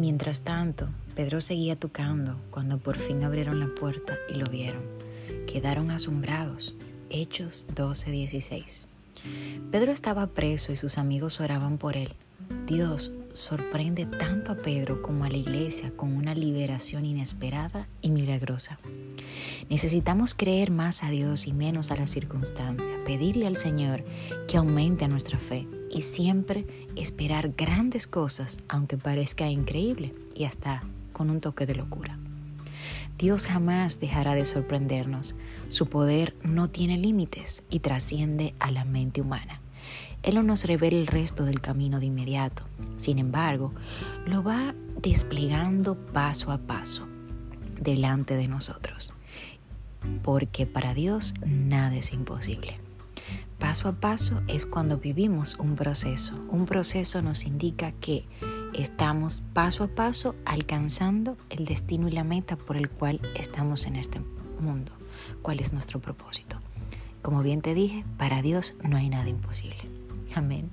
Mientras tanto, Pedro seguía tocando cuando por fin abrieron la puerta y lo vieron. Quedaron asombrados. Hechos 12:16. Pedro estaba preso y sus amigos oraban por él. Dios sorprende tanto a Pedro como a la iglesia con una liberación inesperada y milagrosa. Necesitamos creer más a Dios y menos a la circunstancia, pedirle al Señor que aumente nuestra fe y siempre esperar grandes cosas aunque parezca increíble y hasta con un toque de locura. Dios jamás dejará de sorprendernos. Su poder no tiene límites y trasciende a la mente humana. Él no nos revela el resto del camino de inmediato. Sin embargo, lo va desplegando paso a paso delante de nosotros. Porque para Dios nada es imposible. Paso a paso es cuando vivimos un proceso. Un proceso nos indica que estamos paso a paso alcanzando el destino y la meta por el cual estamos en este mundo. ¿Cuál es nuestro propósito? Como bien te dije, para Dios no hay nada imposible. Amén.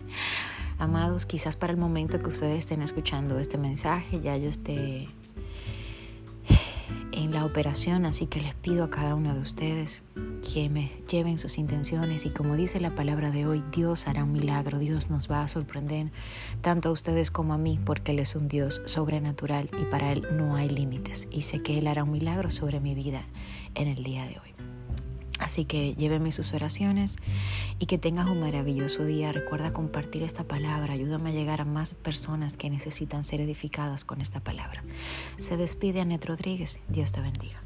Amados, quizás para el momento que ustedes estén escuchando este mensaje ya yo esté en la operación, así que les pido a cada uno de ustedes que me lleven sus intenciones y como dice la palabra de hoy, Dios hará un milagro, Dios nos va a sorprender tanto a ustedes como a mí porque Él es un Dios sobrenatural y para Él no hay límites y sé que Él hará un milagro sobre mi vida en el día de hoy. Así que lléveme sus oraciones y que tengas un maravilloso día. Recuerda compartir esta palabra. Ayúdame a llegar a más personas que necesitan ser edificadas con esta palabra. Se despide Anet Rodríguez. Dios te bendiga.